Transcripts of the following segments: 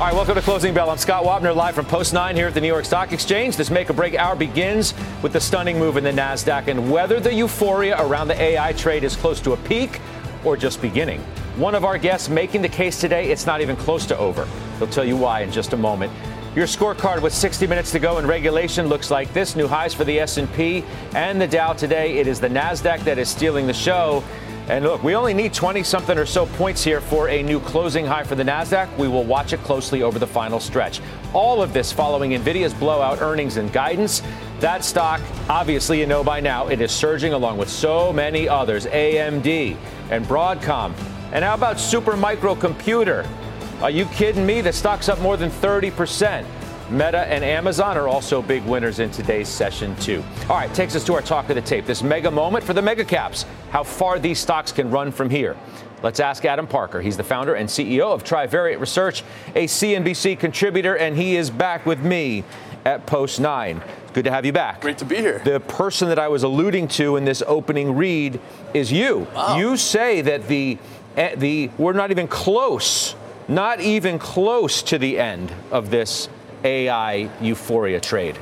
All right, welcome to Closing Bell. I'm Scott Wapner, live from Post 9 here at the New York Stock Exchange. This make or break hour begins with the stunning move in the NASDAQ and whether the euphoria around the AI trade is close to a peak or just beginning. One of our guests making the case today, it's not even close to over. He'll tell you why in just a moment. Your scorecard with 60 minutes to go in regulation looks like this. New highs for the S&P and the Dow today. It is the Nasdaq that is stealing the show. And look, we only need 20 something or so points here for a new closing high for the NASDAQ. We will watch it closely over the final stretch. All of this following NVIDIA's blowout earnings and guidance. That stock, obviously, you know by now, it is surging along with so many others AMD and Broadcom. And how about Supermicro Computer? Are you kidding me? The stock's up more than 30%. Meta and Amazon are also big winners in today's session, too. All right, takes us to our talk of the tape. This mega moment for the mega caps. How far these stocks can run from here. Let's ask Adam Parker. He's the founder and CEO of Trivariate Research, a CNBC contributor, and he is back with me at Post 9. Good to have you back. Great to be here. The person that I was alluding to in this opening read is you. Wow. You say that the eh, the we're not even close, not even close to the end of this AI euphoria trade?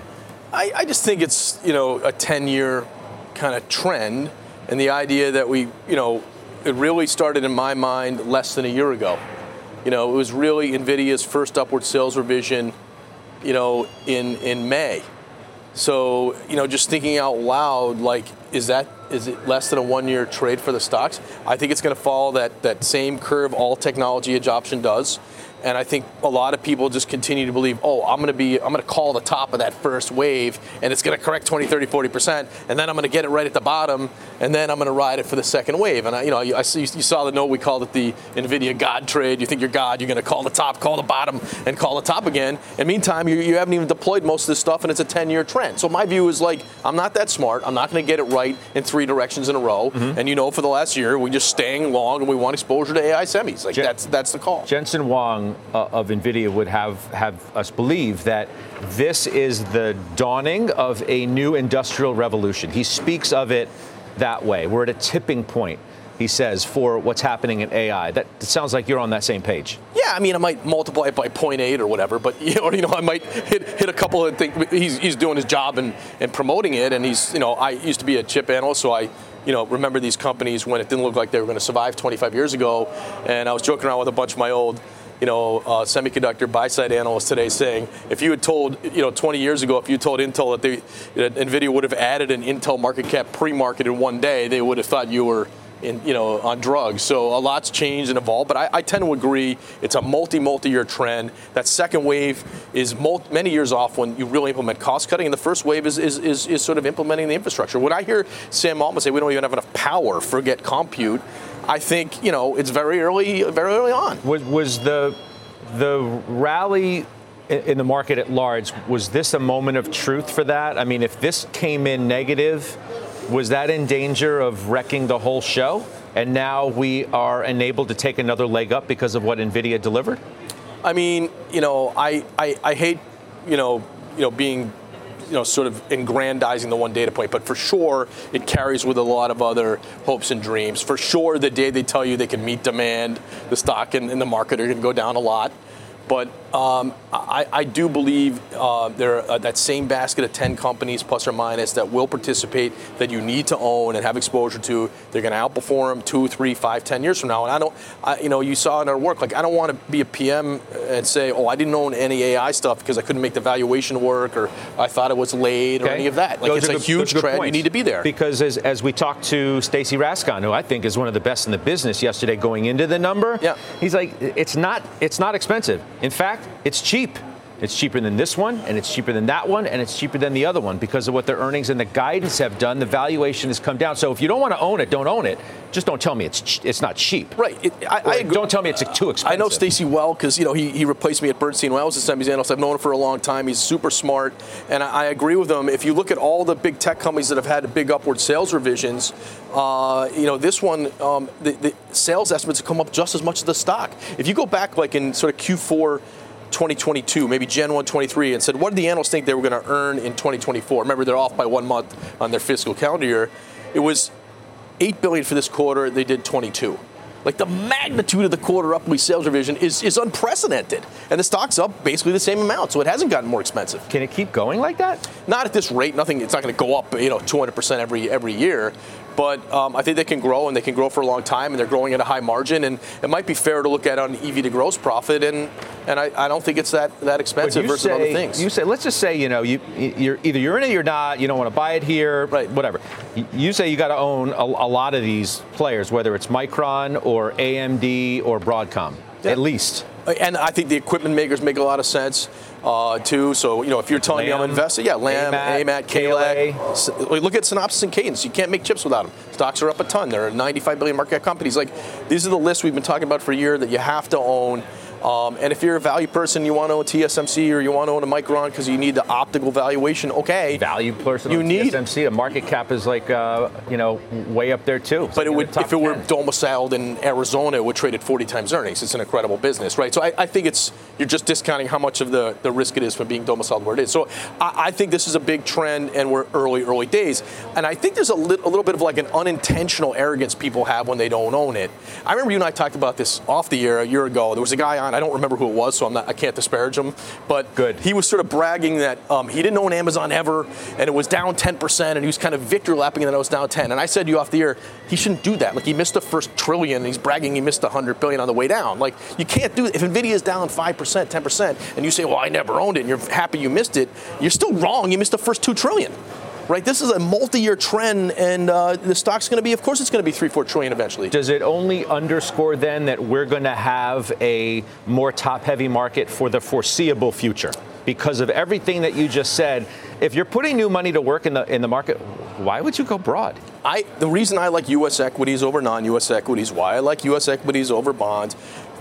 I, I just think it's you know a 10 year kind of trend, and the idea that we you know it really started in my mind less than a year ago. You know, it was really Nvidia's first upward sales revision, you know, in in May. So, you know, just thinking out loud, like, is that is it less than a one-year trade for the stocks? I think it's going to follow that that same curve all technology adoption does. And I think a lot of people just continue to believe, oh, I'm going to be, I'm going to call the top of that first wave and it's going to correct 20, 30, 40%. And then I'm going to get it right at the bottom and then I'm going to ride it for the second wave. And I, you know, I see, you saw the note, we called it the NVIDIA God trade. You think you're God, you're going to call the top, call the bottom, and call the top again. And meantime, you, you haven't even deployed most of this stuff and it's a 10 year trend. So my view is like, I'm not that smart. I'm not going to get it right in three directions in a row. Mm-hmm. And you know, for the last year, we're just staying long and we want exposure to AI semis. Like Jen- that's, that's the call. Jensen Uh, of NVIDIA would have, have us believe that this is the dawning of a new industrial revolution. He speaks of it that way. We're at a tipping point he says, for what's happening in AI. That sounds like you're on that same page. Yeah, I mean, I might multiply it by 0.8 or whatever, but you know, you know, I might hit, hit a couple of things. He's, he's doing his job and, and promoting it, and he's, you know, I used to be a chip analyst, so I, you know, remember these companies when it didn't look like they were going to survive 25 years ago, and I was joking around with a bunch of my old you know, uh, semiconductor buy-side analysts today saying if you had told, you know, 20 years ago, if you told Intel that, they, that NVIDIA would have added an Intel market cap pre-market in one day, they would have thought you were in, you know, on drugs. So a lot's changed and evolved, but I, I tend to agree it's a multi, multi-year trend. That second wave is multi, many years off when you really implement cost cutting, and the first wave is, is, is, is sort of implementing the infrastructure. When I hear Sam Altman say we don't even have enough power, forget compute, I think, you know, it's very early, very early on. Was, was the, the rally in the market at large, was this a moment of truth for that? I mean, if this came in negative, was that in danger of wrecking the whole show? And now we are enabled to take another leg up because of what NVIDIA delivered? I mean, you know, I, I, I hate, you know, you know, being you know, sort of aggrandizing the one data point, but for sure it carries with a lot of other hopes and dreams. For sure, the day they tell you they can meet demand, the stock and, and the market are going to go down a lot. But um, I, I, do believe uh, there uh, that same basket of 10 companies plus or minus that will participate that you need to own and have exposure to. They're going to outperform two, three, five, ten years from now. And I don't, I, you know, you saw in our work, like I don't want to be a PM and say, oh, I didn't own any AI stuff because I couldn't make the valuation work or I thought it was late okay. or any of that. Like those it's a good, huge trend. You need to be there. Because as, as we talked to Stacy Rasgon, who I think is one of the best in the business yesterday going into the number, yeah. he's like, it's not, it's not expensive. In fact, it's cheap. It's cheaper than this one, and it's cheaper than that one, and it's cheaper than the other one because of what their earnings and the guidance have done. The valuation has come down. So if you don't want to own it, don't own it. Just don't tell me it's it's not cheap. Right. It, I, I. Don't tell me it's too expensive. I know Stacy well because you know he, he replaced me at Bernstein when I was a semis analyst. I've known him for a long time. He's super smart, and I, I agree with him. If you look at all the big tech companies that have had big upward sales revisions, uh, you know this one, um, the, the sales estimates have come up just as much as the stock. If you go back like in sort of Q4 2022, maybe Jan 123, and said, what did the analysts think they were going to earn in 2024? Remember, they're off by one month on their fiscal calendar year. It was 8 billion for this quarter. They did 22. Like the magnitude of the quarter uply sales revision is, is unprecedented. And the stock's up basically the same amount, so it hasn't gotten more expensive. Can it keep going like that? Not at this rate. Nothing. It's not going to go up, you know, 200% every every year. But um, I think they can grow, and they can grow for a long time, and they're growing at a high margin. And it might be fair to look at on EV to gross profit, and and I, I don't think it's that that expensive versus say, other things. You say, let's just say, you know, you you're either you're in it, or you're not. You don't want to buy it here, right? Whatever. You say you got to own a, a, lot of these players, whether it's Micron or AMD or Broadcom, yeah. at least. And I think the equipment makers make a lot of sense uh, too. So you know, if you're telling me I'm invested, yeah, Lam, AMAT, KLA. Look at Synopsys and Cadence. You can't make chips without them. Stocks are up a ton. They're 95 billion market cap companies. Like these are the lists we've been talking about for a year that you have to own. Um, and if you're a value person, you want to own TSMC or you want to own a Micron because you need the optical valuation, okay. Value person you need TSMC, the market cap is like, uh, you know, way up there too. but it would, if it 10. were domiciled in Arizona, it would trade at 40 times earnings. It's an incredible business, right? So I, I, think it's you're just discounting how much of the, the risk it is from being domiciled where it is. So I, I think this is a big trend, and we're early, early days. And I think there's a, li- a little bit of like an unintentional arrogance people have when they don't own it. I remember you and I talked about this off the air a year ago. There was a guy on on. I don't remember who it was, so I'm not. I can't disparage him. But good. He was sort of bragging that um, he didn't own Amazon ever, and it was down 10%, and he was kind of victory lapping that it was down 10. And I said to you off the air, he shouldn't do that. Like he missed the first trillion, and he's bragging he missed 100 billion on the way down. Like you can't do it. If Nvidia is down 5%, 10%, and you say, well, I never owned it, and you're happy you missed it, you're still wrong. You missed the first two trillion right? This is a multi-year trend, and uh, the stock's going to be, of course, it's going to be three, four trillion eventually. Does it only underscore then that we're going to have a more top-heavy market for the foreseeable future? Because of everything that you just said, if you're putting new money to work in the in the market, why would you go broad? I the reason I like U.S. equities over non-U.S. equities, why I like U.S. equities over bonds,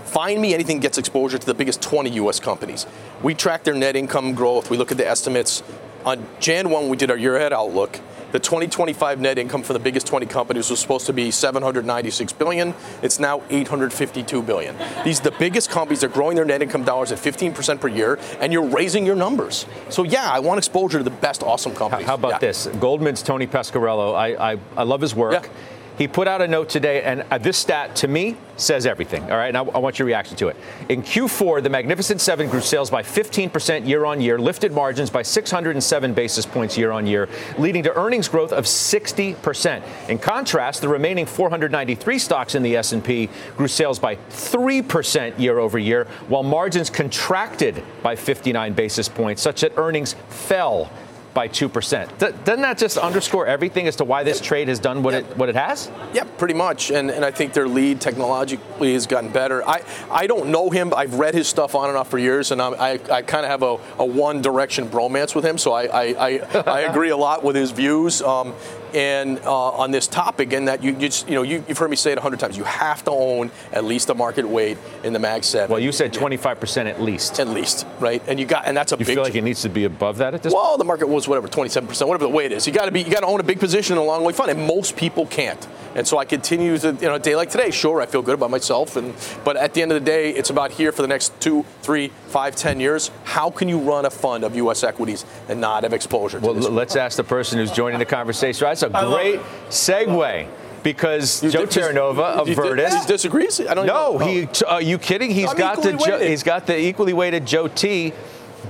Find me anything gets exposure to the biggest 20 U.S. companies. We track their net income growth. We look at the estimates. On Jan 1, we did our year ahead outlook. The 2025 net income for the biggest 20 companies was supposed to be 796 billion. It's now 852 billion. These are the biggest companies. They're growing their net income dollars at 15% per year, and you're raising your numbers. So yeah, I want exposure to the best awesome companies. How about yeah. this? Goldman's Tony Pasquariello. I, I, I love his work. Yeah. He put out a note today, and uh, this stat to me says everything. All right, and I, I, want your reaction to it. In Q4, the Magnificent Seven grew sales by 15% year on year, lifted margins by 607 basis points year on year, leading to earnings growth of 60%. In contrast, the remaining 493 stocks in the S&P grew sales by 3% year over year, while margins contracted by 59 basis points, such that earnings fell by 2%. doesn't that just underscore everything as to why this trade has done what, it, what it has? Yeah, pretty much. And, and I think their lead technologically has gotten better. I, I don't know him. I've read his stuff on and off for years, and I'm, i I, kind of have a, a one direction bromance with him. So I, I, I, I agree a lot with his views. Um, and uh, on this topic, and that you, you just, you know, you, have heard me say it a hundred times. You have to own at least a market weight in the Mag Seven. Well, you said 25 percent at least. At least, right? And you got, and that's a big you big. feel like it needs to be above that at this. Well, point? the market was whatever, 27 percent, whatever the weight is. You got to be, you got to own a big position in a long way fund, and most people can't. And so I continue to, you know, a day like today, sure, I feel good about myself, and but at the end of the day, it's about here for the next two, three, five, ten years. How can you run a fund of U.S. equities and not have exposure? well, let's ask the person who's joining the conversation. That's a great segue because you Joe Terranova of Virtus disagrees. I don't. No, he. Are uh, you kidding? He's I'm got the jo- he's got the equally weighted Joe T.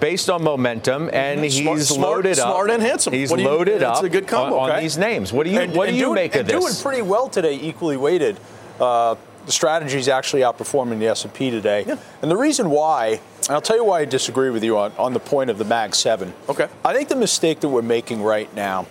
Based on momentum, and he's smart, loaded smart, up. Smart and handsome. He's loaded up. It's a good combo, on, okay? on, these names. What do you and, What do you doing, make of this? Doing pretty well today, equally weighted. Uh, the strategy is actually outperforming the S&P today. Yeah. And the reason why, and I'll tell you why I disagree with you on, on the point of the Mag 7. Okay. I think the mistake that we're making right now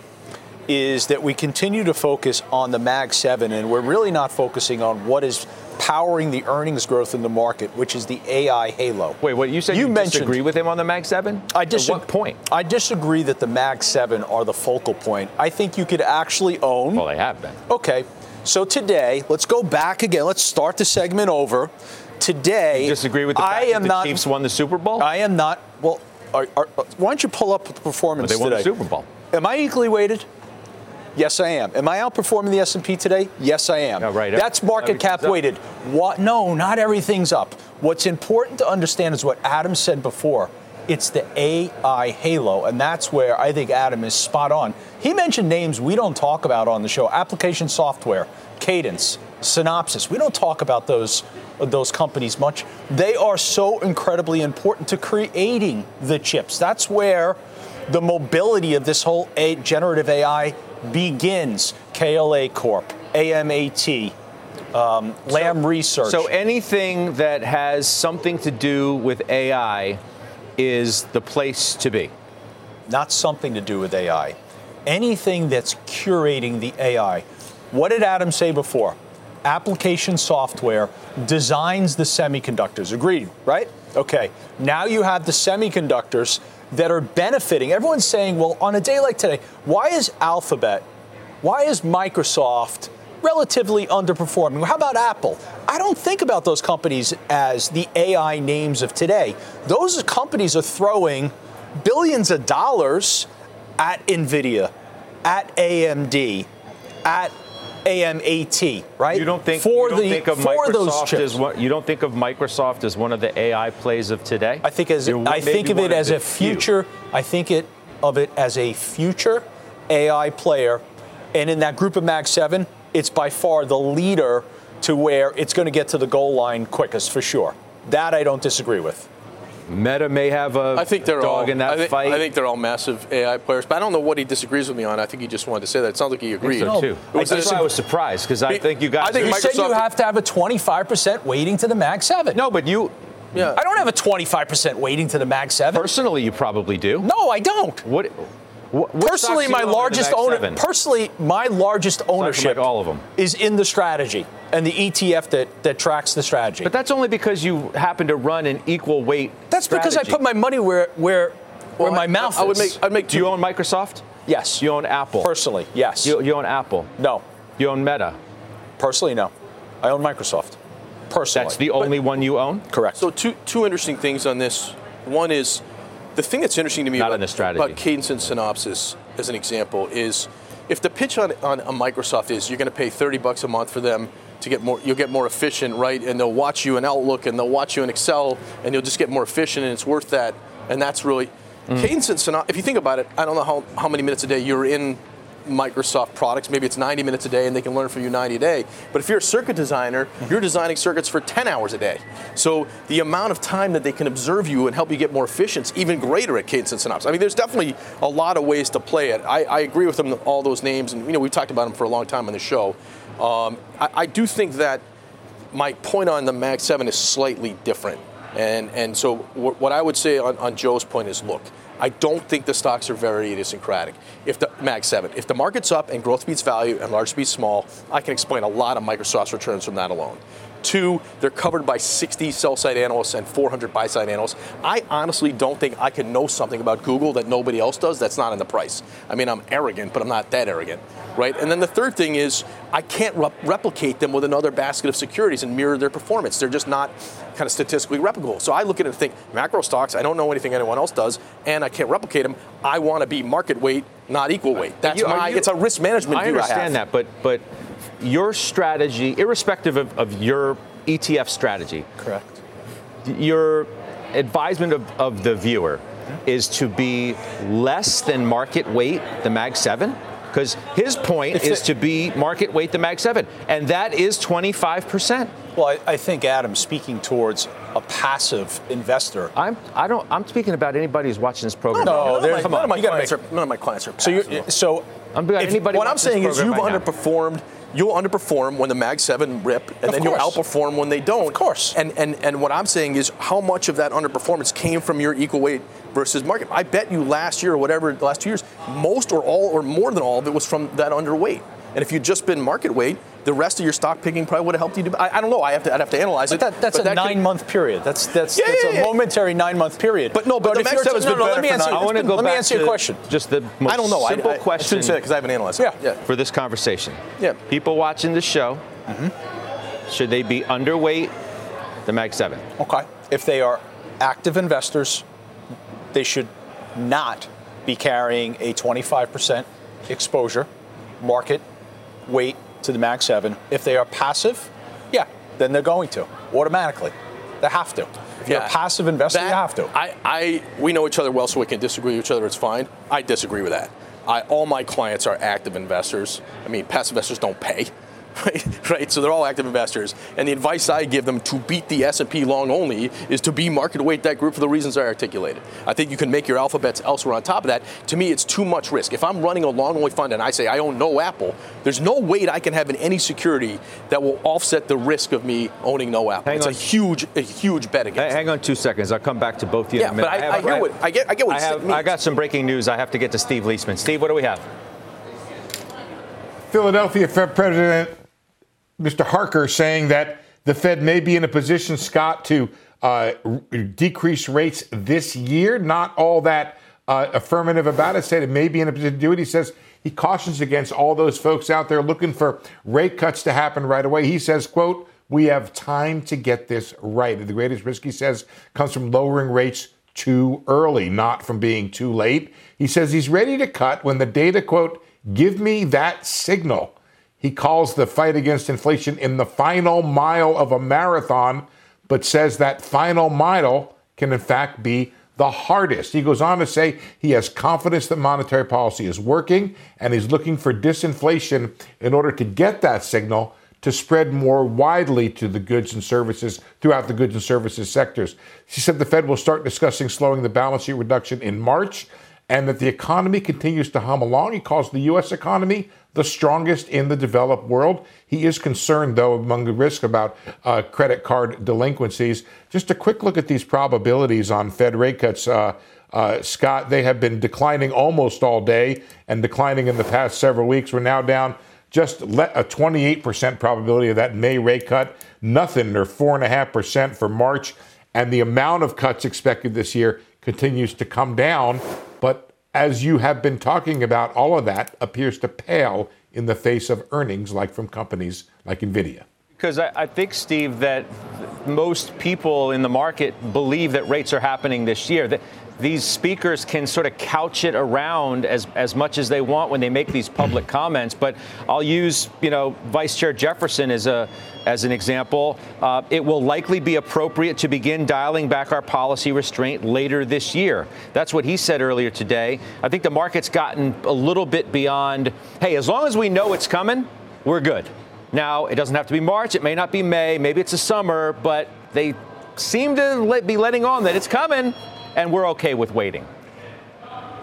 is that we continue to focus on the Mag 7 and we're really not focusing on what is powering the earnings growth in the market, which is the AI halo. Wait, what you said? You, you disagree with him on the Mag Seven? I disagree. At what point? I disagree that the Mag Seven are the focal point. I think you could actually own. Well, they have been. Okay, so today, let's go back again. Let's start the segment over. Today, you disagree with the fact I am that the not, Chiefs won the Super Bowl? I am not. Well, are, are, why don't you pull up the performance but they won today? the Super Bowl. Am I equally weighted? Yes, I am. Am I outperforming the S&P today? Yes, I am. Right. That's market cap weighted. What? No, not everything's up. What's important to understand is what Adam said before. It's the AI halo, and that's where I think Adam is spot on. He mentioned names we don't talk about on the show: application software, Cadence, Synopsys. We don't talk about those those companies much. They are so incredibly important to creating the chips. That's where the mobility of this whole generative AI begins KLA Corp, AMAT, um, Lam so, Research. So anything that has something to do with AI is the place to be. Not something to do with AI. Anything that's curating the AI. What did Adam say before? Application software designs the semiconductors. Agreed, right? Okay. Now you have the semiconductors that are benefiting. Everyone's saying, well, on a day like today, why is Alphabet, why is Microsoft relatively underperforming? How about Apple? I don't think about those companies as the AI names of today. Those companies are throwing billions of dollars at NVIDIA, at AMD, at AMAT, right? You don't think for don't the think of for Microsoft as what you don't think of Microsoft as one of the AI plays of today? I think as I think of it as a future. Few. I think it of it as a future AI player, and in that group of Mag Seven, it's by far the leader to where it's going to get to the goal line quickest for sure. That I don't disagree with. Meta may have a I think they're dog all, in that I think, fight. I think they're all massive AI players, but I don't know what he disagrees with me on. I think he just wanted to say that. It sounds like he agreed. So too. That's why I was surprised because I think you guys. I think you said you have to have a 25% weighting to the Mag 7. No, but you. Yeah. I don't have a 25% weighting to the Mag 7. Personally, you probably do. No, I don't. What? Personally, my largest owner. Personally, my largest ownership. Like all of them is in the strategy and the ETF that, that tracks the strategy. But that's only because you happen to run an equal weight. That's strategy. because I put my money where where well, where my I, mouth I, I would make. I'd make. Do you own Microsoft? Yes. You own Apple? Personally, yes. You, you own Apple? No. You own Meta? Personally, no. I own Microsoft. Personally. That's the only but, one you own? Correct. So two two interesting things on this. One is the thing that's interesting to me Not about, about Cadence and Synopsys, as an example, is if the pitch on, on a Microsoft is you're going to pay 30 bucks a month for them to get more, you'll get more efficient, right? And they'll watch you in Outlook and they'll watch you in Excel, and you'll just get more efficient, and it's worth that. And that's really mm. Cadence and Synopsys. If you think about it, I don't know how, how many minutes a day you're in Microsoft products. Maybe it's 90 minutes a day and they can learn from you 90 a day. But if you're a circuit designer, you're designing circuits for 10 hours a day. So the amount of time that they can observe you and help you get more efficient is even greater at Cadence and Synopsys. I mean, there's definitely a lot of ways to play it. I, I agree with them, all those names, and you know, we've talked about them for a long time on the show. Um, I, I do think that my point on the Mag 7 is slightly different. And, and so what I would say on, on Joe's point is, look, I don't think the stocks are very idiosyncratic. If the Mag 7, if the market's up and growth beats value and large beats small, I can explain a lot of Microsoft's returns from that alone. Two, they're covered by 60 sell side analysts and 400 buy side analysts. I honestly don't think I can know something about Google that nobody else does that's not in the price. I mean, I'm arrogant, but I'm not that arrogant, right? And then the third thing is I can't re- replicate them with another basket of securities and mirror their performance. They're just not kind of statistically replicable. So I look at it and think macro stocks, I don't know anything anyone else does, and I can't replicate them. I want to be market weight, not equal weight. That's you, my, you, it's a risk management I view understand I that, but, but your strategy, irrespective of, of your ETF strategy, correct? Your advisement of, of the viewer is to be less than market weight, the Mag 7? Because his point if is it, to be market weight the Mag 7, and that is 25%. Well, I, I, think Adam speaking towards a passive investor. I'm I don't I'm speaking about anybody who's watching this program. No, no, no come on, none of my clients are none of my clients are. Passive. So you so I'm if, anybody. What I'm saying is you've right underperformed. Now you'll underperform when the Mag 7 rip, and of then course. you'll outperform when they don't. Of course. And, and, and what I'm saying is how much of that underperformance came from your equal weight versus market. I bet you last year or whatever, the last two years, most or all or more than all of it was from that underweight. And if you'd just been market weight, the rest of your stock picking probably would have helped you. To, I, I don't know. I have to. I'd have to analyze But it. that, that's but a that could- nine-month period. That's that's, Yeah, that's yeah, a yeah. momentary nine-month period. But no, but the if Max you're no, no, let me for answer. nine- I want to go let back me answer to your question. just the most I don't know. simple I, I, question I shouldn't say because I haven't analyzed it. Yeah. yeah. for this conversation. Yeah. People watching the show, mm-hmm. should they be underweight the Mag 7? Okay. If they are active investors, they should not be carrying a 25% exposure, market weight to the Mag 7. If they are passive, yeah, then they're going to automatically. They have to. If you're a passive investor, That- you have to. I, I, we know each other well, so we can disagree with each other. It's fine. I disagree with that. I, all my clients are active investors. I mean, passive investors don't pay, right? Right. So they're all active investors, and the advice I give them to beat the S&P long only is to be market weight that group for the reasons I articulated. I think you can make your alpha bets elsewhere on top of that. To me, it's too much risk. If I'm running a long only fund and I say I own no Apple, there's no weight I can have in any security that will offset the risk of me owning no Apple. Hang it's on. a huge, a huge bet against. Hey, hang on two seconds. I'll come back to both of you Yeah, in a minute. but I- I hear what- I get- I get what I, have, means. I got some breaking news. I have to get to Steve Liesman. Steve, what do we have? Philadelphia Fed President Mr. Harker saying that the Fed may be in a position, Scott, to uh, r- decrease rates this year. Not all that uh, affirmative about it. Said it may be in a position to do it. He says he cautions against all those folks out there looking for rate cuts to happen right away. He says, "quote We have time to get this right." The greatest risk, he says, comes from lowering rates too early, not from being too late. He says he's ready to cut when the data, quote, give me that signal. He calls the fight against inflation in the final mile of a marathon, but says that final mile can, in fact, be the hardest. He goes on to say he has confidence that monetary policy is working and he's looking for disinflation in order to get that signal to spread more widely to the goods and services throughout the goods and services sectors. She said the Fed will start discussing slowing the balance sheet reduction in March and that the economy continues to hum along. He calls the U.S. economy the strongest in the developed world. He is concerned, though, among the risk about uh, credit card delinquencies. Just a quick look at these probabilities on Fed rate cuts. Uh, uh, Scott, they have been declining almost all day and declining in the past several weeks. We're now down just a 28% probability of that May rate cut, nothing or 4.5% for March. And the amount of cuts expected this year continues to come down. But as you have been talking about, all of that appears to pale in the face of earnings like from companies like NVIDIA. Because I, I think, Steve, that most people in the market believe that rates are happening this year. That these speakers can sort of couch it around as, as much as they want when they make these public comments. But I'll use, you know, Vice Chair Jefferson as a as an example. Uh, it will likely be appropriate to begin dialing back our policy restraint later this year. That's what he said earlier today. I think the market's gotten a little bit beyond. Hey, as long as we know it's coming, we're good. Now, it doesn't have to be March, it may not be May, maybe it's a summer, but they seem to be letting on that it's coming, and we're okay with waiting.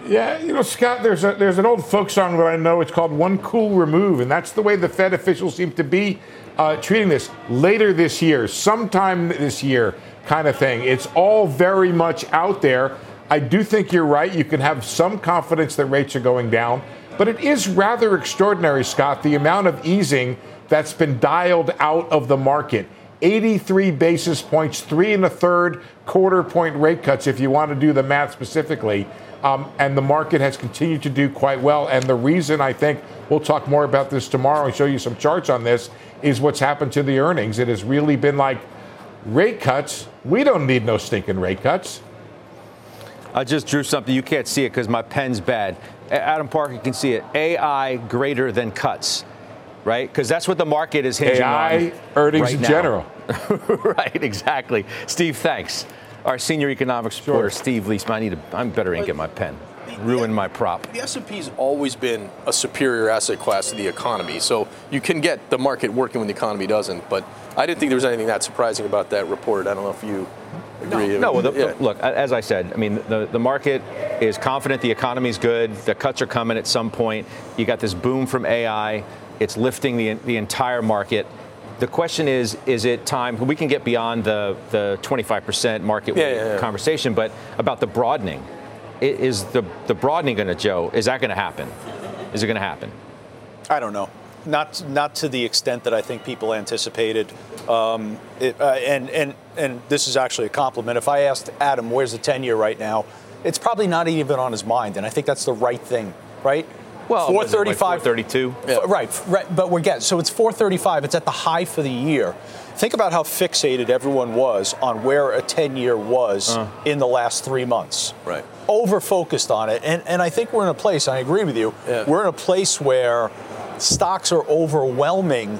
Yeah, you know, Scott, there's a there's an old folk song that I know. It's called "One Cool Remove," and that's the way the Fed officials seem to be uh, treating this. Later this year, sometime this year, kind of thing. It's all very much out there. I do think you're right. You can have some confidence that rates are going down, but it is rather extraordinary, Scott, the amount of easing that's been dialed out of the market. 83 basis points, three and a third quarter point rate cuts, if you want to do the math specifically. Um, and the market has continued to do quite well. And the reason I think we'll talk more about this tomorrow and show you some charts on this is what's happened to the earnings. It has really been like rate cuts. We don't need no stinking rate cuts. I just drew something. You can't see it because my pen's bad. Adam Parker can see it. AI greater than cuts, right? Because that's what the market is hinging AI on. earnings right in now. general. right, exactly. Steve, thanks. Our senior economics reporter, Steve Liesman. I need to, I'm better ink in my pen. Ruin my prop. The S&P's always been a superior asset class to the economy, so you can get the market working when the economy doesn't. But I didn't think there was anything that surprising about that report. I don't know if you agree. No, well, the, Yeah. look, as I said, I mean, the, the market is confident the economy's good. The cuts are coming at some point. You got this boom from AI. It's lifting the, the entire market. The question is, is it time? We can get beyond the, the 25% market Yeah, yeah, yeah. conversation, but about the broadening. Is the, the broadening going to, Joe, is that going to happen? Is it going to happen? I don't know. not not to the extent that I think people anticipated. Um, it, uh, and and and this is actually a compliment. If I asked Adam, "Where's the ten-year right now?" It's probably not even on his mind, and I think that's the right thing, right? Well, 435, 32. Yeah. Right, right, but we're getting so it's 435. It's at the high for the year. Think about how fixated everyone was on where a 10 year was uh. in the last three months. Right. Over focused on it. And, and I think we're in a place, I agree with you, yeah. we're in a place where stocks are overwhelming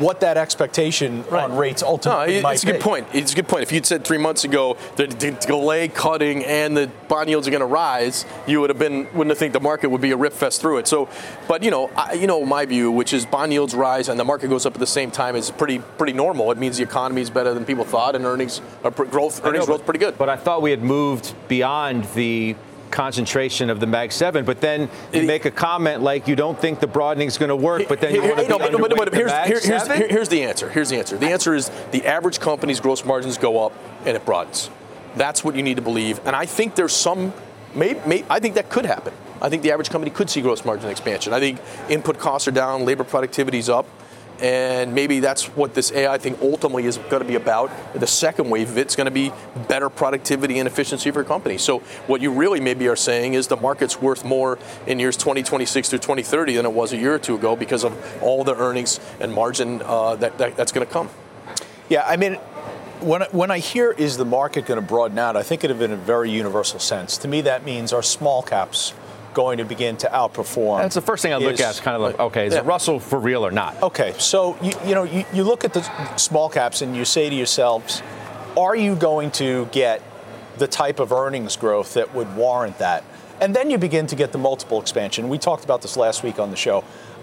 what that expectation right. on rates ultimately no, might it's a good be. point. It's a good point. If you'd said three months ago the, the delay cutting and the bond yields are going to rise, you would have been wouldn't have think the market would be a rip fest through it. So, but you know, I, you know my view, which is bond yields rise and the market goes up at the same time, is pretty pretty normal. It means the economy is better than people thought, and earnings are growth earnings know, growth pretty good. But I thought we had moved beyond the concentration of the Mag 7, but then you make a comment like you don't think the broadening is going to work, but then you want to no, but, but, but here's, here, here's, here, here's the answer. Here's the answer. The answer is the average company's gross margins go up and it broadens. That's what you need to believe. And I think there's some, may, may, I think that could happen. I think the average company could see gross margin expansion. I think input costs are down, labor productivity is up. And maybe that's what this AI thing ultimately is going to be about. The second wave of it's going to be better productivity and efficiency for companies. So what you really maybe are saying is the market's worth more in years 2026 through 2030 than it was a year or two ago because of all the earnings and margin uh, that, that that's going to come. Yeah, I mean, when, when I hear is the market going to broaden out, I think it in a very universal sense. To me, that means our small caps going to begin to outperform. That's the first thing I look at. Is kind of like, okay, is yeah. it Russell for real or not? Okay, so you, you know you, you look at the small caps and you say to yourselves, are you going to get the type of earnings growth that would warrant that? And then you begin to get the multiple expansion. We talked about this last week on the show.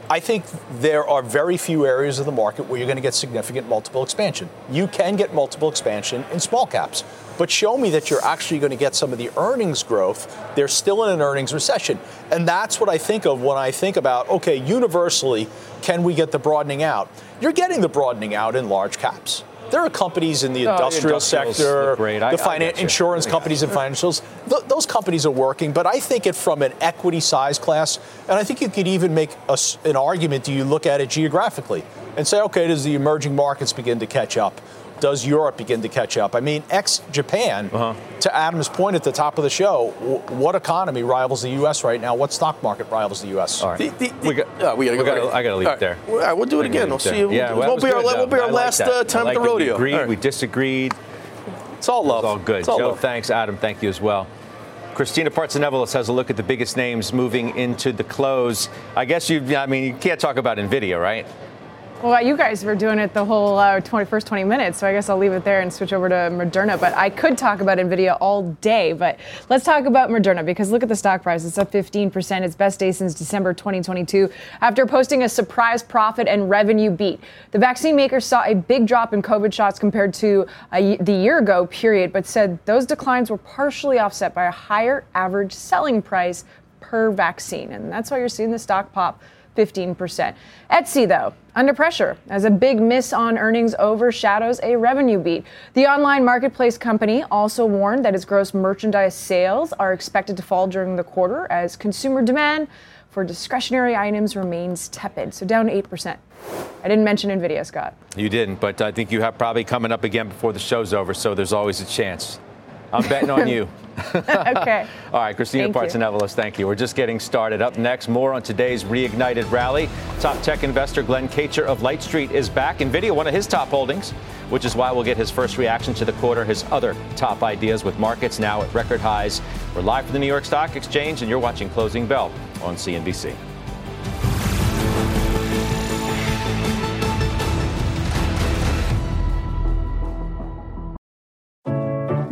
I think there are very few areas of the market where you're going to get significant multiple expansion. You can get multiple expansion in small caps but show me that you're actually going to get some of the earnings growth. They're still in an earnings recession. And that's what I think of when I think about, okay, universally, can we get the broadening out? You're getting the broadening out in large caps. There are companies in the oh, industrial sector, the finan- insurance companies and financials. Th- those companies are working, but I think it from an equity size class, and I think you could even make a, an argument. Do you look at it geographically and say, okay, does the emerging markets begin to catch up? Does Europe begin to catch up? I mean, ex Japan, uh-huh. to Adam's point at the top of the show, w- what economy rivals the U.S. right now? What stock market rivals the U.S.? All right. The, the, the, we got, uh, we gotta go. Gotta, I got to leave it there. All right, we'll do it again. We'll see you. Yeah, well, won't be our, won't be our last like uh, time like at the rodeo. We agreed, right. we disagreed. It's all love. It's all good. It's all Joe, love. thanks. Adam, thank you as well. Christina Partsinevelos has a look at the biggest names moving into the close. I guess you, I mean, you can't talk about NVIDIA, right? Well, you guys were doing it the whole uh, 20, first 20 minutes, so I guess I'll leave it there and switch over to Moderna. But I could talk about NVIDIA all day, but let's talk about Moderna because look at the stock price. It's up 15%, its best day since December 2022, after posting a surprise profit and revenue beat. The vaccine maker saw a big drop in COVID shots compared to a, the year ago period, but said those declines were partially offset by a higher average selling price per vaccine. And that's why you're seeing the stock pop 15%. Etsy, though, under pressure as a big miss on earnings overshadows a revenue beat. The online marketplace company also warned that its gross merchandise sales are expected to fall during the quarter as consumer demand for discretionary items remains tepid, so down 8%. I didn't mention Nvidia, Scott. You didn't, but I think you have probably coming up again before the show's over, so there's always a chance. I'm betting on you. okay. All right, Christina Partsinevelos, thank you. We're just getting started. Up next, more on today's reignited rally. Top tech investor Glen Kacher of Light Street is back. NVIDIA, one of his top holdings, which is why we'll get his first reaction to the quarter, his other top ideas with markets now at record highs. We're live from the New York Stock Exchange, and you're watching Closing Bell on CNBC.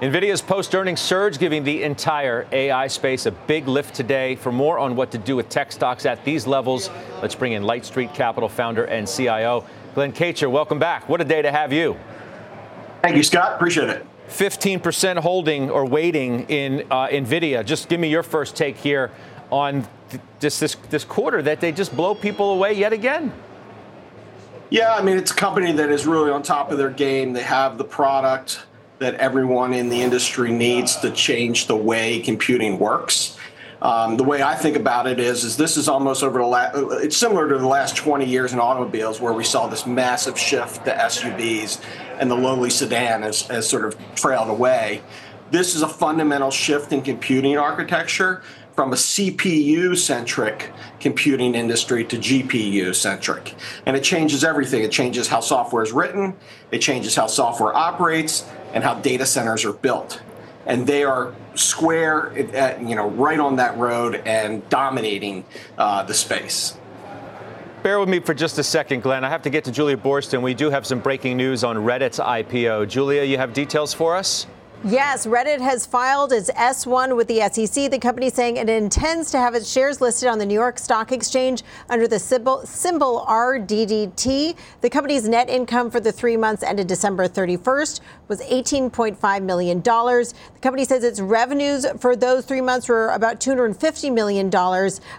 NVIDIA's post earnings surge giving the entire AI space a big lift today. For more on what to do with tech stocks at these levels, let's bring in Light Street Capital founder and CIO, Glen Kacher. Welcome back. What a day to have you. Thank you, Scott. Appreciate it. 15% holding or waiting in uh, NVIDIA. Just give me your first take here on th- just this, this quarter that they just blow people away yet again. Yeah, I mean, it's a company that is really on top of their game. They have the product that everyone in the industry needs to change the way computing works. Um, the way I think about it is, is this is almost over the last, it's similar to the last 20 years in automobiles where we saw this massive shift to SUVs and the lowly sedan has, has sort of trailed away. This is a fundamental shift in computing architecture from a CPU centric computing industry to GPU centric. And it changes everything. It changes how software is written, it changes how software operates, and how data centers are built. And they are square, at, you know, right on that road and dominating uh, the space. Bear with me for just a second, Glen. I have to get to Julia Boorstin. We do have some breaking news on Reddit's IPO. Julia, you have details for us? Yes, Reddit has filed its S1 with the SEC. The company saying it intends to have its shares listed on the New York Stock Exchange under the symbol, symbol RDDT. The company's net income for the three months ended December 31st was $18.5 million. The company says its revenues for those three months were about $250 million,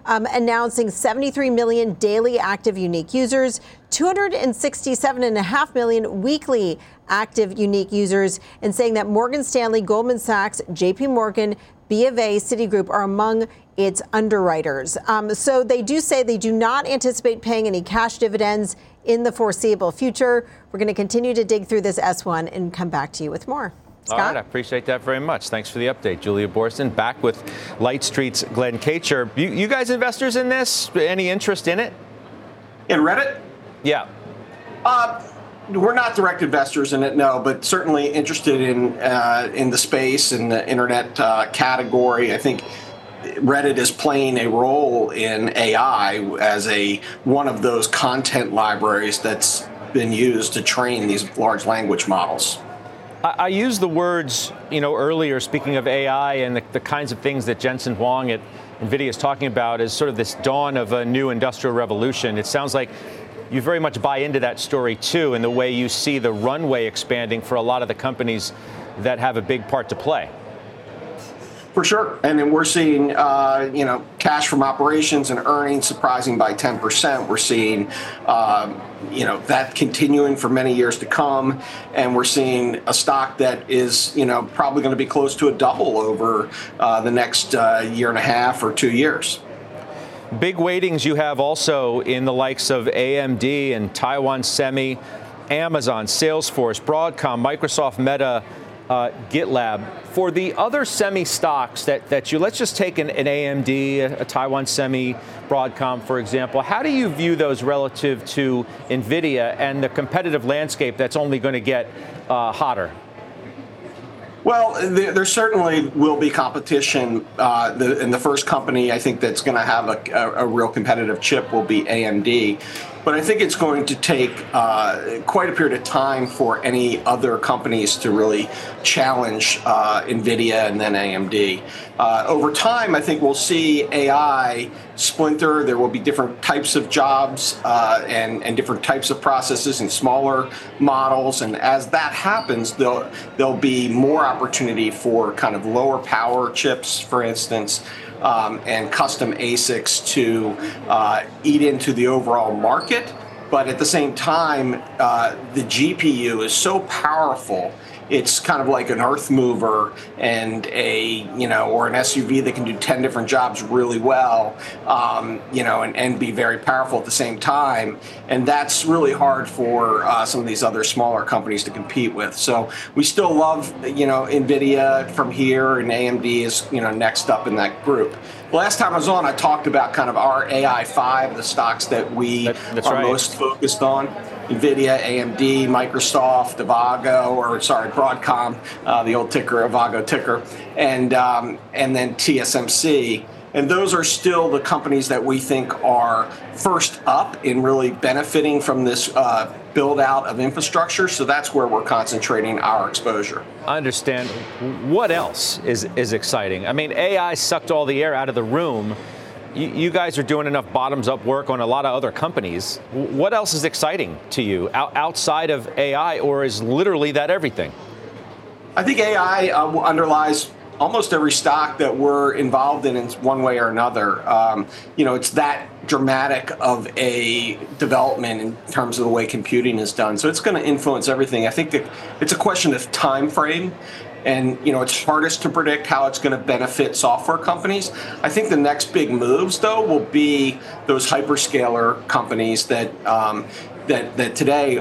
um, announcing 73 million daily active unique users, 267.5 million weekly active unique users, and saying that Morgan Stanley, Goldman Sachs, JP Morgan, B of A, Citigroup are among its underwriters. Um, so they do say they do not anticipate paying any cash dividends in the foreseeable future. We're going to continue to dig through this S1 and come back to you with more. Scott? All right, I appreciate that very much. Thanks for the update, Julia Boorstin. Back with Light Street's Glen Kacher. You, you guys investors in this? Any interest in it? In Reddit? Yeah. Uh, we're not direct investors in it, no, but certainly interested in uh, in the space and the internet uh, category. I think Reddit is playing a role in AI as a one of those content libraries that's been used to train these large language models. I, I used the words, you know, earlier speaking of AI and the, the kinds of things that Jensen Huang at NVIDIA is talking about as sort of this dawn of a new industrial revolution. It sounds like you very much buy into that story too, in the way you see the runway expanding for a lot of the companies that have a big part to play. For sure, and then we're seeing, uh, you know, cash from operations and earnings surprising by 10%. We're seeing, um, you know, that continuing for many years to come, and we're seeing a stock that is, you know, probably going to be close to a double over uh, the next uh, year and a half or two years. Big weightings you have also in the likes of AMD and Taiwan Semi, Amazon, Salesforce, Broadcom, Microsoft, Meta, uh, GitLab. For the other semi stocks that, that you, let's just take an, an AMD, a, a, Taiwan Semi, Broadcom, for example. How do you view those relative to NVIDIA and the competitive landscape that's only going to get uh, hotter? Well, there, certainly will be competition. Uh, the, and the first company I think that's going to have a, a, a, real competitive chip will be AMD. But I think it's going to take uh, quite a period of time for any other companies to really challenge uh, NVIDIA and then AMD. Uh, over time, I think we'll see AI splinter. There will be different types of jobs uh, and, and different types of processes and smaller models. And as that happens, there'll, there'll be more opportunity for kind of lower power chips, for instance um, and custom ASICs to uh, eat into the overall market. But at the same time, uh, the GPU is so powerful it's kind of like an earth mover and a you know or an SUV that can do 10 different jobs really well um, you know and, and be very powerful at the same time. And that's really hard for uh, some of these other smaller companies to compete with. So we still love you know Nvidia from here and AMD is you know next up in that group. Last time I was on I talked about kind of our AI5 the stocks that we that, are right. most focused on NVIDIA, AMD, Microsoft, Avago, or sorry, Broadcom, uh, the old ticker, Avago ticker, and um, and then TSMC. And those are still the companies that we think are first up in really benefiting from this uh, build out of infrastructure. So that's where we're concentrating our exposure. I understand. What else is, is exciting? I mean, AI sucked all the air out of the room you, guys are doing enough bottoms up work on a lot of other companies. What else is exciting to you outside of AI, or is literally that everything? I think AI uh, underlies almost every stock that we're involved in in one way or another. Um, you know, it's that dramatic of a development in terms of the way computing is done. So it's going to influence everything. I think that it's a question of time frame and you know it's hardest to predict how it's going to benefit software companies. I think the next big moves, though, will be those hyperscaler companies that um, that that today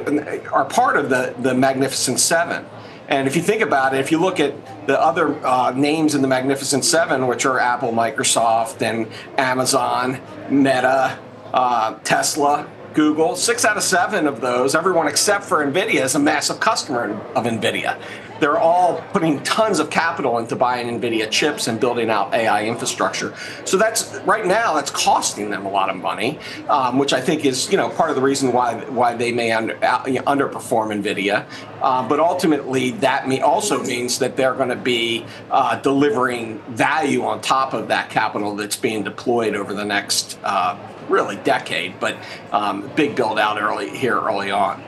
are part of the the Magnificent Seven. And if you think about it, if you look at the other uh, names in the Magnificent Seven, which are Apple, Microsoft, and Amazon, Meta, uh, Tesla, Google, six out of seven of those, everyone except for NVIDIA, is a massive customer of NVIDIA they're all putting tons of capital into buying NVIDIA chips and building out AI infrastructure. So that's right now that's costing them a lot of money, um, which I think is you know part of the reason why why they may under, uh, underperform NVIDIA. Uh, but ultimately, that may also means that they're going to be uh, delivering value on top of that capital that's being deployed over the next uh, really decade, but um, big build out early here early on.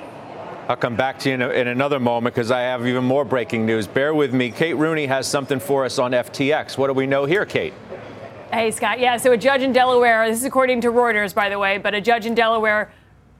I'll come back to you in, a, in another moment because I have even more breaking news. Bear with me. Kate Rooney has something for us on FTX. What do we know here, Kate? Hey, Scott. Yeah, so a judge in Delaware, this is according to Reuters, by the way, but a judge in Delaware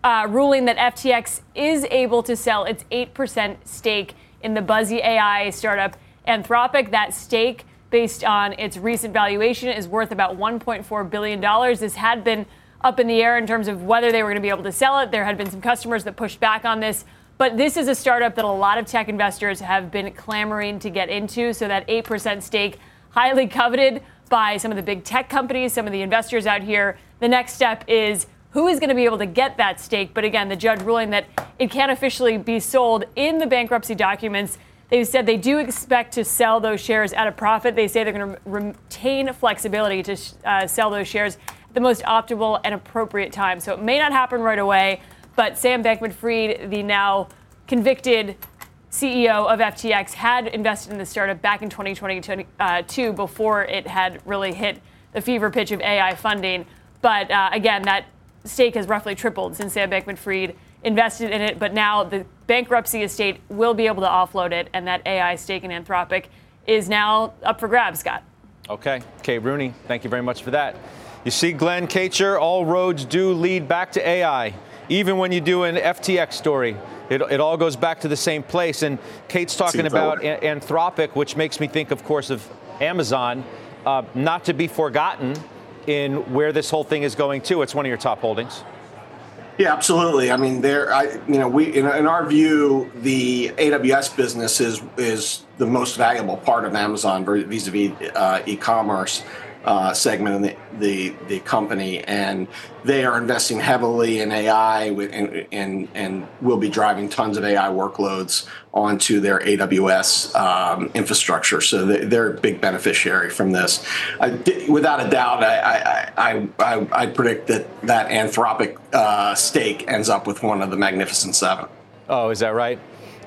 uh, ruling that FTX is able to sell its 8% stake in the buzzy AI startup Anthropic. That stake, based on its recent valuation, is worth about $1.4 billion. This had been up in the air in terms of whether they were going to be able to sell it. There had been some customers that pushed back on this. But this is a startup that a lot of tech investors have been clamoring to get into. So that 8% stake, highly coveted by some of the big tech companies, some of the investors out here. The next step is who is going to be able to get that stake. But again, the judge ruling that it can't officially be sold in the bankruptcy documents. They've said they do expect to sell those shares at a profit. They say they're going to retain flexibility to uh, sell those shares the most optimal and appropriate time. So it may not happen right away. But Sam Bankman Fried, the now convicted CEO of FTX, had invested in the startup back in 2022 uh, before it had really hit the fever pitch of AI funding. But uh, again, that stake has roughly tripled since Sam Bankman Fried invested in it. But now the bankruptcy estate will be able to offload it, and that AI stake in Anthropic is now up for grabs, Scott. Okay. Kate Rooney, thank you very much for that. You see, Glen Kacher, all roads do lead back to AI even when you do an FTX story, it, it all goes back to the same place. And Kate's talking about a- Anthropic, which makes me think, of course, of Amazon, uh, not to be forgotten in where this whole thing is going to. It's one of your top holdings. Yeah, absolutely. I mean, there, I, you know, we, in, in, our view, the AWS business is is the most valuable part of Amazon vis-a-vis uh, e-commerce uh, segment in the, the, the company, and they are investing heavily in AI and, and, and will be driving tons of AI workloads onto their AWS um, infrastructure. So they're a big beneficiary from this. I, without a doubt, I, I, I, I, predict that that Anthropic uh, stake ends up with one of the Magnificent Seven. Oh, is that right?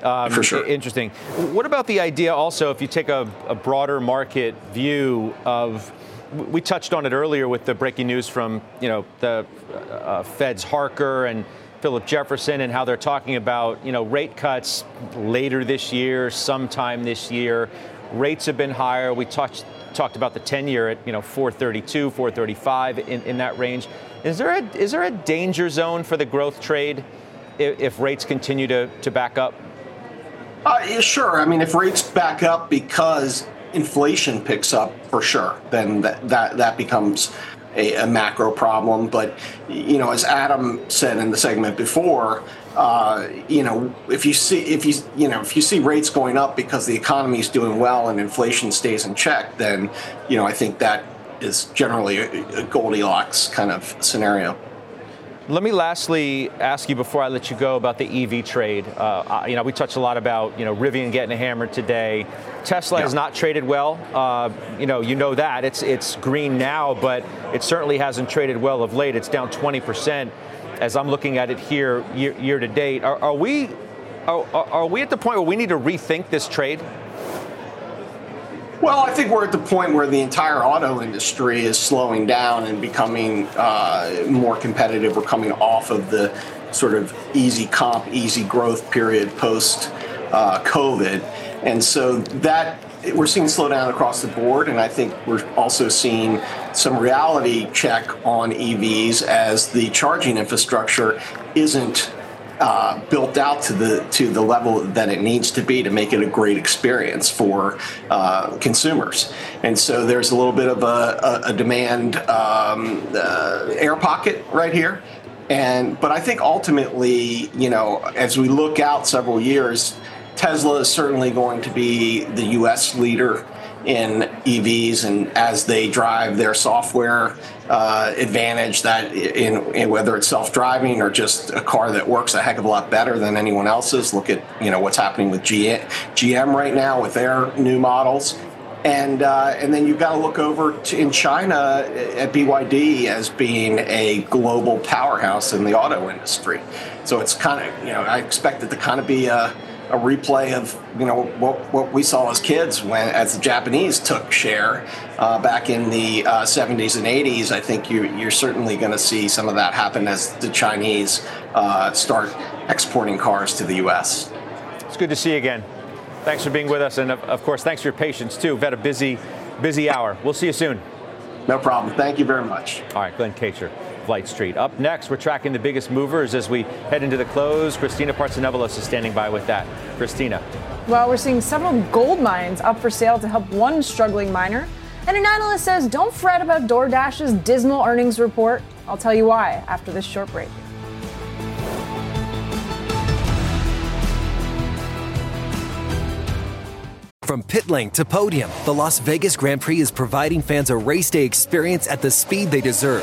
Um, For sure. Interesting. What about the idea also, if you take a, a broader market view of we touched on it earlier with the breaking news from you know the uh, Fed's Harker and Philip Jefferson and how they're talking about you know rate cuts later this year, sometime this year. Rates have been higher. We touched talked about the 10 year at you know 432, 435 in, in that range. Is there a is there a danger zone for the growth trade if, if rates continue to, to back up? Uh, yeah, sure. I mean, if rates back up because inflation picks up, for sure, then that that, that becomes a, a macro problem. But you know, as Adam said in the segment before, uh, you know, if you see if you you know if you see rates going up because the economy is doing well and inflation stays in check, then you know I think that is generally a, a Goldilocks kind of scenario. Let me lastly ask you before I let you go about the EV trade. Uh, you know, we touched a lot about you know Rivian getting hammered today. Tesla yeah. has not traded well. Uh, you know, you know that it's it's green now, but it certainly hasn't traded well of late. It's down 20 percent as I'm looking at it here year, year to date. Are, are we are, are we at the point where we need to rethink this trade? Well, I think we're at the point where the entire auto industry is slowing down and becoming uh, more competitive. We're coming off of the sort of easy comp, easy growth period post uh, COVID. And so that we're seeing slowdown across the board, and I think we're also seeing some reality check on EVs as the charging infrastructure isn't uh, built out to the to the level that it needs to be to make it a great experience for uh, consumers. And so there's a little bit of a, a, a demand um, uh, air pocket right here. And but I think ultimately, you know, as we look out several years, Tesla is certainly going to be the U.S. leader in EVs, and as they drive their software uh, advantage, that in, in, whether it's self-driving or just a car that works a heck of a lot better than anyone else's. Look at you know what's happening with GM right now with their new models. And, uh, and then you've got to look over to, in China at BYD as being a global powerhouse in the auto industry. So it's kind of, you know, I expect it to kind of be a, a replay of you know what, what we saw as kids when as the Japanese took share uh, back in the uh, 70s and 80s. I think you, you're certainly going to see some of that happen as the Chinese uh, start exporting cars to the U.S. It's good to see you again. Thanks for being with us, and of, of course, thanks for your patience too. We've had a busy, busy hour. We'll see you soon. No problem. Thank you very much. All right, Glen Kacher. Light Street. Up next, we're tracking the biggest movers as we head into the close. Christina Partsinevelos is standing by with that. Christina. Well, we're seeing several gold mines up for sale to help one struggling miner. And an analyst says don't fret about DoorDash's dismal earnings report. I'll tell you why after this short break. From pit lane to podium, the Las Vegas Grand Prix is providing fans a race day experience at the speed they deserve.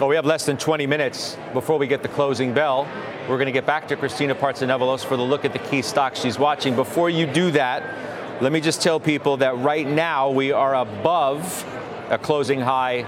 Well, we have less than 20 minutes before we get the closing bell. We're going to get back to Christina Partsinevelos for the look at the key stocks she's watching. Before you do that, let me just tell people that right now we are above a closing high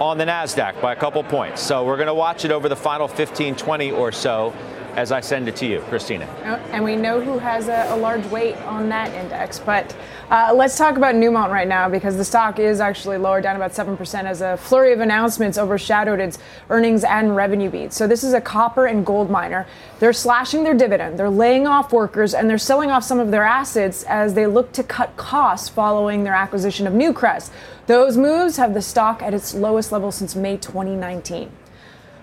on the NASDAQ by a couple points. So we're going to watch it over the final 15, 20 or so as I send it to you, Christina. Oh, and we know who has a, a large weight on that index. But uh, let's talk about Newmont right now because the stock is actually lower, down about 7% as a flurry of announcements overshadowed its earnings and revenue beats. So this is a copper and gold miner. They're slashing their dividend, they're laying off workers, and they're selling off some of their assets as they look to cut costs following their acquisition of Newcrest. Those moves have the stock at its lowest level since May 2019.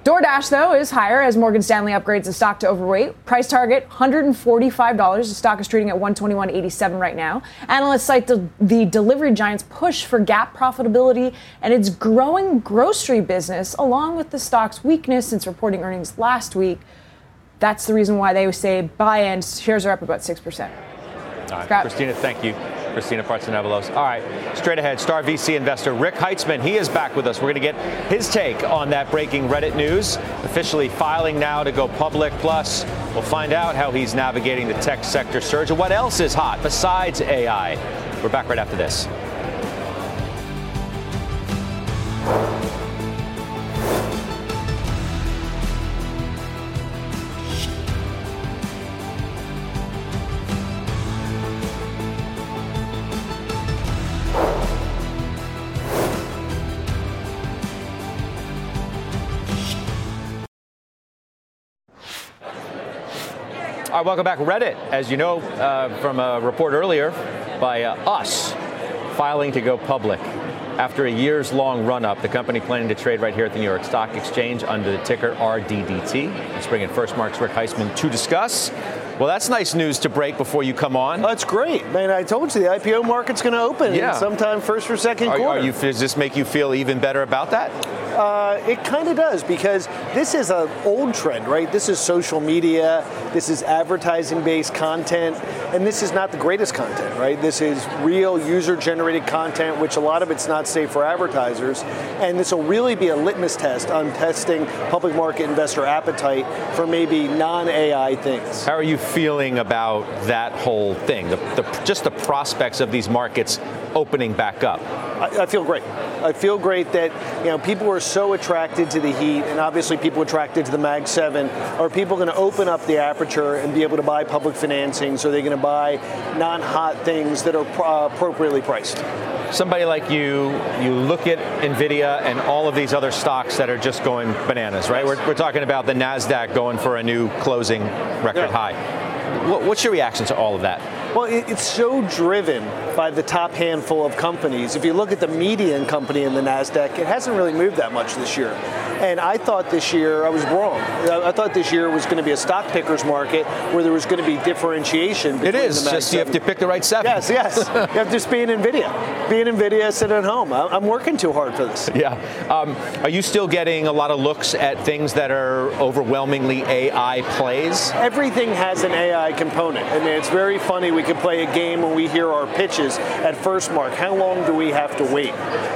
DoorDash, though, is higher as Morgan Stanley upgrades the stock to overweight. Price target $145. The stock is trading at 121.87 right now. Analysts cite the, the delivery giant's push for GAAP profitability and its growing grocery business, along with the stock's weakness since reporting earnings last week. That's the reason why they say buy in. Shares are up about 6%. All right, Christina, thank you. Christina Partsinevelos. All right, straight ahead, Star VC investor Rick Heitzman, He is back with us. We're going to get his take on that breaking Reddit news, officially filing now to go public. Plus, we'll find out how he's navigating the tech sector surge and what else is hot besides AI. We're back right after this. Welcome back. Reddit, as you know uh, from a report earlier by uh, us, filing to go public. After a years long run up, the company planning to trade right here at the New York Stock Exchange under the ticker RDDT. Let's bring in FirstMark's Rick Heitzman to discuss. Well, that's nice news to break before you come on. That's great, man. I told you the IPO market's going to open Yeah. sometime first or second Are, quarter. are you, does this make you feel even better about that? Uh, it kind of does because this is an old trend, right? This is social media, this is advertising-based content, and this is not the greatest content, right? This is real user-generated content, which a lot of it's not safe for advertisers, and this will really be a litmus test on testing public market investor appetite for maybe non-AI things. How are you feeling about that whole thing? The, the, just the prospects of these markets opening back up. I, I feel great. I feel great that you know people are so attracted to the heat, and obviously people attracted to the Mag 7. Are people going to open up the aperture and be able to buy public financings? Are they going to buy non-hot things that are pro- appropriately priced? Somebody like you, you look at Nvidia and all of these other stocks that are just going bananas, right? We're, we're talking about the Nasdaq going for a new closing record high. What's your reaction to all of that? Well, it's so driven by the top handful of companies. If you look at the median company in the NASDAQ, it hasn't really moved that much this year. And I thought this year, I was wrong. I thought this year was going to be a stock pickers market where there was going to be differentiation. It between is, just you have to pick the right seven. Yes, yes. you have to just be in NVIDIA. Be in NVIDIA, sit at home. I'm working too hard for this. Yeah. Um, are you still getting a lot of looks at things that are overwhelmingly AI plays? Everything has an AI component. I mean, it's very funny. We could play a game when we hear our pitches at FirstMark. How long do we have to wait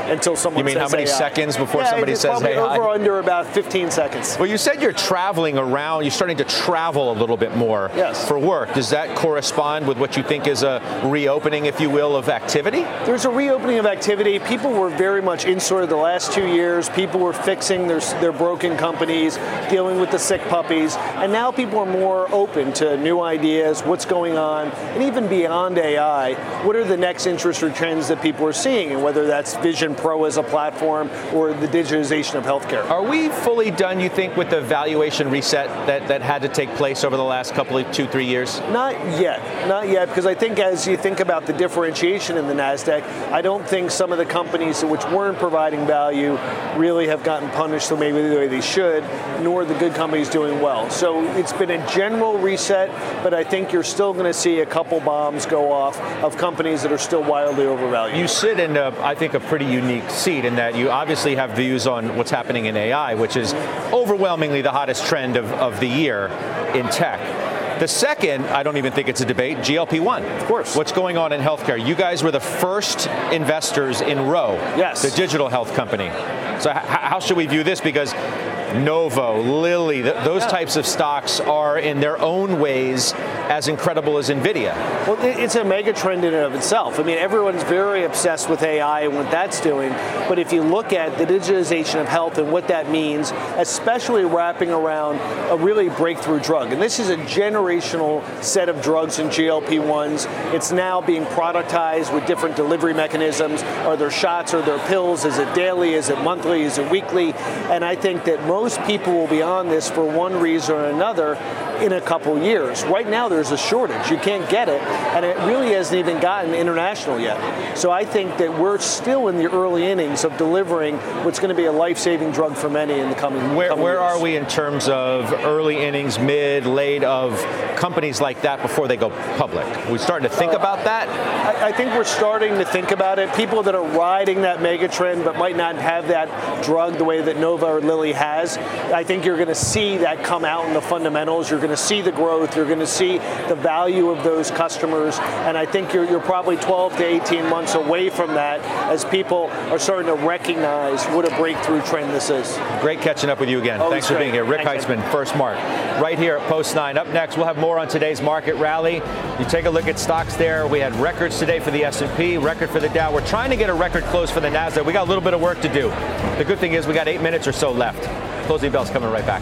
until someone You mean says how many AI? seconds before Yeah, somebody says AI? Over under about 15 seconds. Well, you said you're traveling around, you're starting to travel a little bit more Yes. for work. Does that correspond with what you think is a reopening, if you will, of activity? There's a reopening of activity. People were very much insured the last two years. People were fixing their, their broken companies, dealing with the sick puppies. And now people are more open to new ideas, what's going on, and even beyond AI, what are the next interest or trends that people are seeing, and whether that's Vision Pro as a platform or the digitization of healthcare. Are we fully done, you think, with the valuation reset that, that had to take place over the last couple of two, three years? Not yet, not yet, because I think as you think about the differentiation in the Nasdaq, I don't think some of the companies which weren't providing value really have gotten punished the maybe the way they should, nor the good companies doing well. So it's been a general reset, but I think you're still going to see a couple bombs go off of companies that are still wildly overvalued. You sit in, a, I think, a pretty unique seat in that you obviously have views on what's happening in AI, which is overwhelmingly the hottest trend of, of the year in tech. The second, I don't even think it's a debate, GLP 1. Of course. What's going on in healthcare? You guys were the first investors in Ro, Yes. the digital health company. So, h- how should we view this? Because Novo, Lilly, th- those types of stocks are in their own ways as incredible as Nvidia. Well, it's a mega trend in and of itself. I mean, everyone's very obsessed with AI and what that's doing. But if you look at the digitization of health and what that means, especially wrapping around a really breakthrough drug, and this is a generational set of drugs in GLP 1s. It's now being productized with different delivery mechanisms. Are there shots? Are there pills? Is it daily? Is it monthly? Is it weekly? And I think that most people will be on this for one reason or another in a couple years. Right now, there's a shortage. You can't get it, and it really hasn't even gotten international yet. So I think that we're still in the early innings of delivering what's going to be a life-saving drug for many in the coming. Where, coming where years. are we in terms of early innings, mid, late of companies like that before they go public? we starting to think uh, about that? I, I think we're starting to think about it. People that are riding that mega trend but might not have that drug the way that Novo or Lilly has, I think you're going to see that come out in the fundamentals. You're going to see the growth. You're going to see the value of those customers. And I think you're, you're probably 12 to 18 months away from that as people are starting to recognize what a breakthrough trend this is. Great catching up with you again. Always Thanks for great. being here. Rick Thanks, Heitzman, FirstMark, right here at Post 9. Up next, we'll have more on today's market rally. You take a look at stocks there. We had records today for the S&P, record for the Dow. We're trying to get a record close for the Nasdaq. We got a little bit of work to do. The good thing is we got eight minutes or so left. Closing bell's coming right back.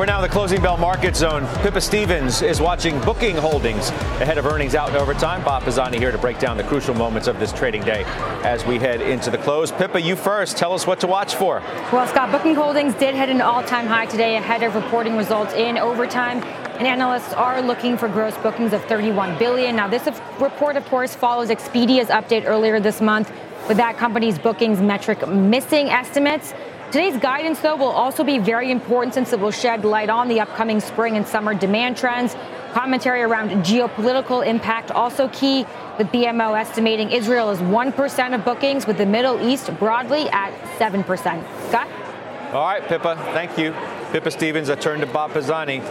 We're now in the closing bell market zone. Pippa Stevens is watching booking holdings ahead of earnings out in overtime. Bob Pisani here to break down the crucial moments of this trading day as we head into the close. Pippa, you first. Tell us what to watch for. Well, Scott, booking holdings did hit an all-time high today ahead of reporting results in overtime. And analysts are looking for gross bookings of 31 billion. Now, this report, of course, follows Expedia's update earlier this month with that company's bookings metric missing estimates. Today's guidance, though, will also be very important since it will shed light on the upcoming spring and summer demand trends. Commentary around geopolitical impact also key, with BMO estimating Israel is 1% of bookings, with the Middle East broadly at 7%. Scott? All right, Pippa, thank you. Pippa Stevens, I turn to Bob Pisani.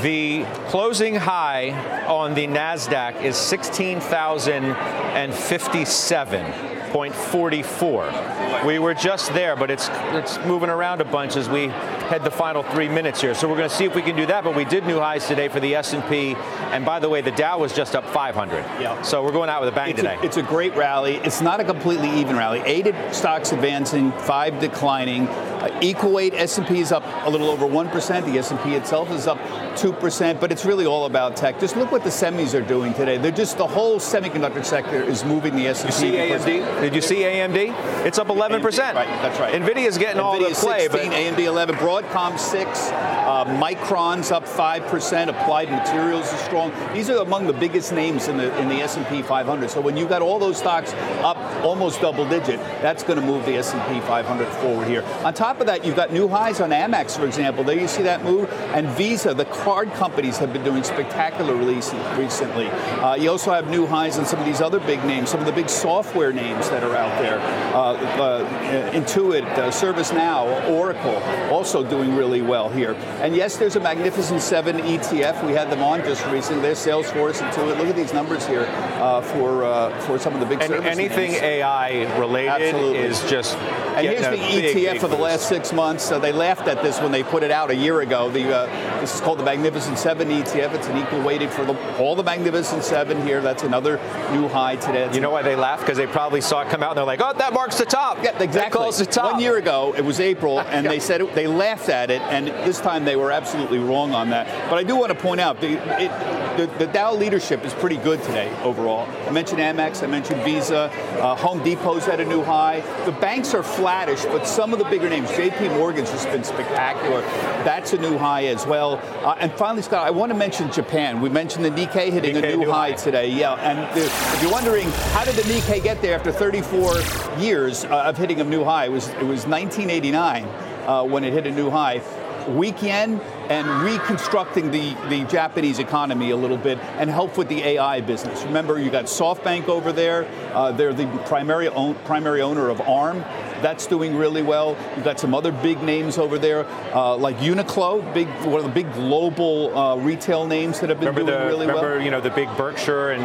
The closing high on the NASDAQ is 16,057. 0.44. We were just there, but it's it's moving around a bunch as we head the final three minutes here. So we're going to see if we can do that. But we did new highs today for the S&P, and by the way, the Dow was just up 500. Yeah. So we're going out with a bang it's today. A, it's a great rally. It's not a completely even rally. Eight stocks advancing, five declining. Uh, equal weight S&P is up a little over one percent. The S&P itself is up two percent. But it's really all about tech. Just look what the semis are doing today. They're just the whole semiconductor sector is moving the S&P. You see AMD? Did you see AMD? It's up 11 percent. Right. That's right. Nvidia's getting NVIDIA all the play, 16, but AMD 11, Broadcom 6, uh, Micron's up 5%, Applied Materials is strong. These are among the biggest names in the in the S&P 500. So when you've got all those stocks up almost double digit, that's going to move the S&P 500 forward here. On top of that, you've got new highs on Amex, for example. There you see that move. And Visa, the card companies have been doing spectacular releases recently. Uh, you also have new highs on some of these other big names, some of the big software names that are out there. Uh, uh, Intuit, uh, ServiceNow, Oracle, also doing really well here. And yes, there's a Magnificent Seven ETF. We had them on just recently. There's Salesforce, Intuit. Look at these numbers here uh, for uh, for some of the big and anything names. AI related Absolutely. is just. And here's the ETF big for the last six months. Uh, they laughed at this when they put it out a year ago. The uh, this is called the Magnificent Seven ETF. It's an equal weighted for the, all the Magnificent Seven here. That's another new high today. You know why they laugh? Because they probably saw it come out and they're like, oh, that marks the top. Yeah, exactly. That the top. One year ago, it was April, and they said it, they laughed at it, and this time they were absolutely wrong on that. But I do want to point out the, it, the, the Dow leadership is pretty good today overall. I mentioned Amex, I mentioned Visa, uh, Home Depot's at a new high. The banks are flattish, but some of the bigger names, J.P. Morgan's just been spectacular. That's a new high as well. Uh, and finally, Scott, I want to mention Japan. We mentioned the Nikkei hitting Nikkei a new, new high, high. today. Yeah, and the, if you're wondering how did the Nikkei get there after 34 years uh, of hitting a new high, it was it was 1989 uh, when it hit a new high. Weak yen and reconstructing the, the Japanese economy a little bit and help with the AI business. Remember, you got SoftBank over there. Uh, they're the primary own, primary owner of ARM. That's doing really well. You've got some other big names over there, uh, like Uniqlo, big one of the big global uh, retail names that have been remember doing the, really remember, well. you know, the big Berkshire and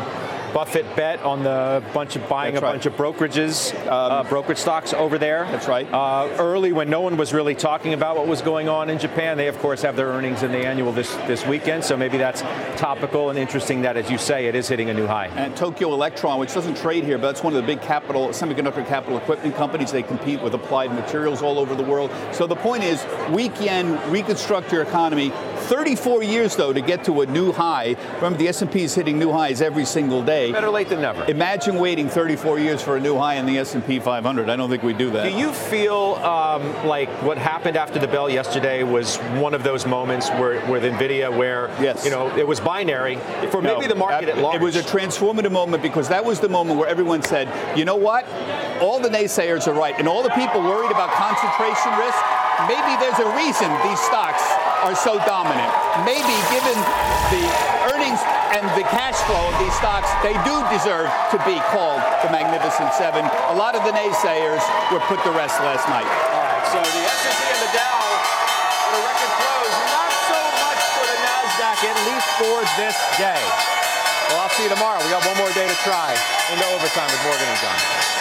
Buffett bet on the bunch of buying That's a right. bunch of brokerages, uh, brokerage stocks over there. That's right. Uh, early when no one was really talking about what was going on in Japan, they of course have their earnings in the annual this this weekend. So maybe that's topical and interesting that, as you say, it is hitting a new high. And Tokyo Electron, which doesn't trade here, but that's one of the big capital semiconductor capital equipment companies. They compete with applied materials all over the world. So the point is, weak yen, reconstruct your economy. 34 years though to get to a new high. Remember, the S&P is hitting new highs every single day. Better late than never. Imagine waiting 34 years for a new high in the S&P 500. I don't think we do that. Do you feel um, like what happened after the bell yesterday was one of those moments where with Nvidia, where Yes. you know it was binary for maybe No, the market at large? It was a transformative moment because that was the moment where everyone said, you know what? All the naysayers are right. And all the people worried about concentration risk, maybe there's a reason these stocks are so dominant. Maybe given the earnings and the cash flow of these stocks, they do deserve to be called the Magnificent Seven. A lot of the naysayers were put to rest last night. All right, so the S&P and the Dow at a record close. Not so much for the Nasdaq, at least for this day. Well, I'll see you tomorrow. We got one more day to try into overtime with Morgan and Jon.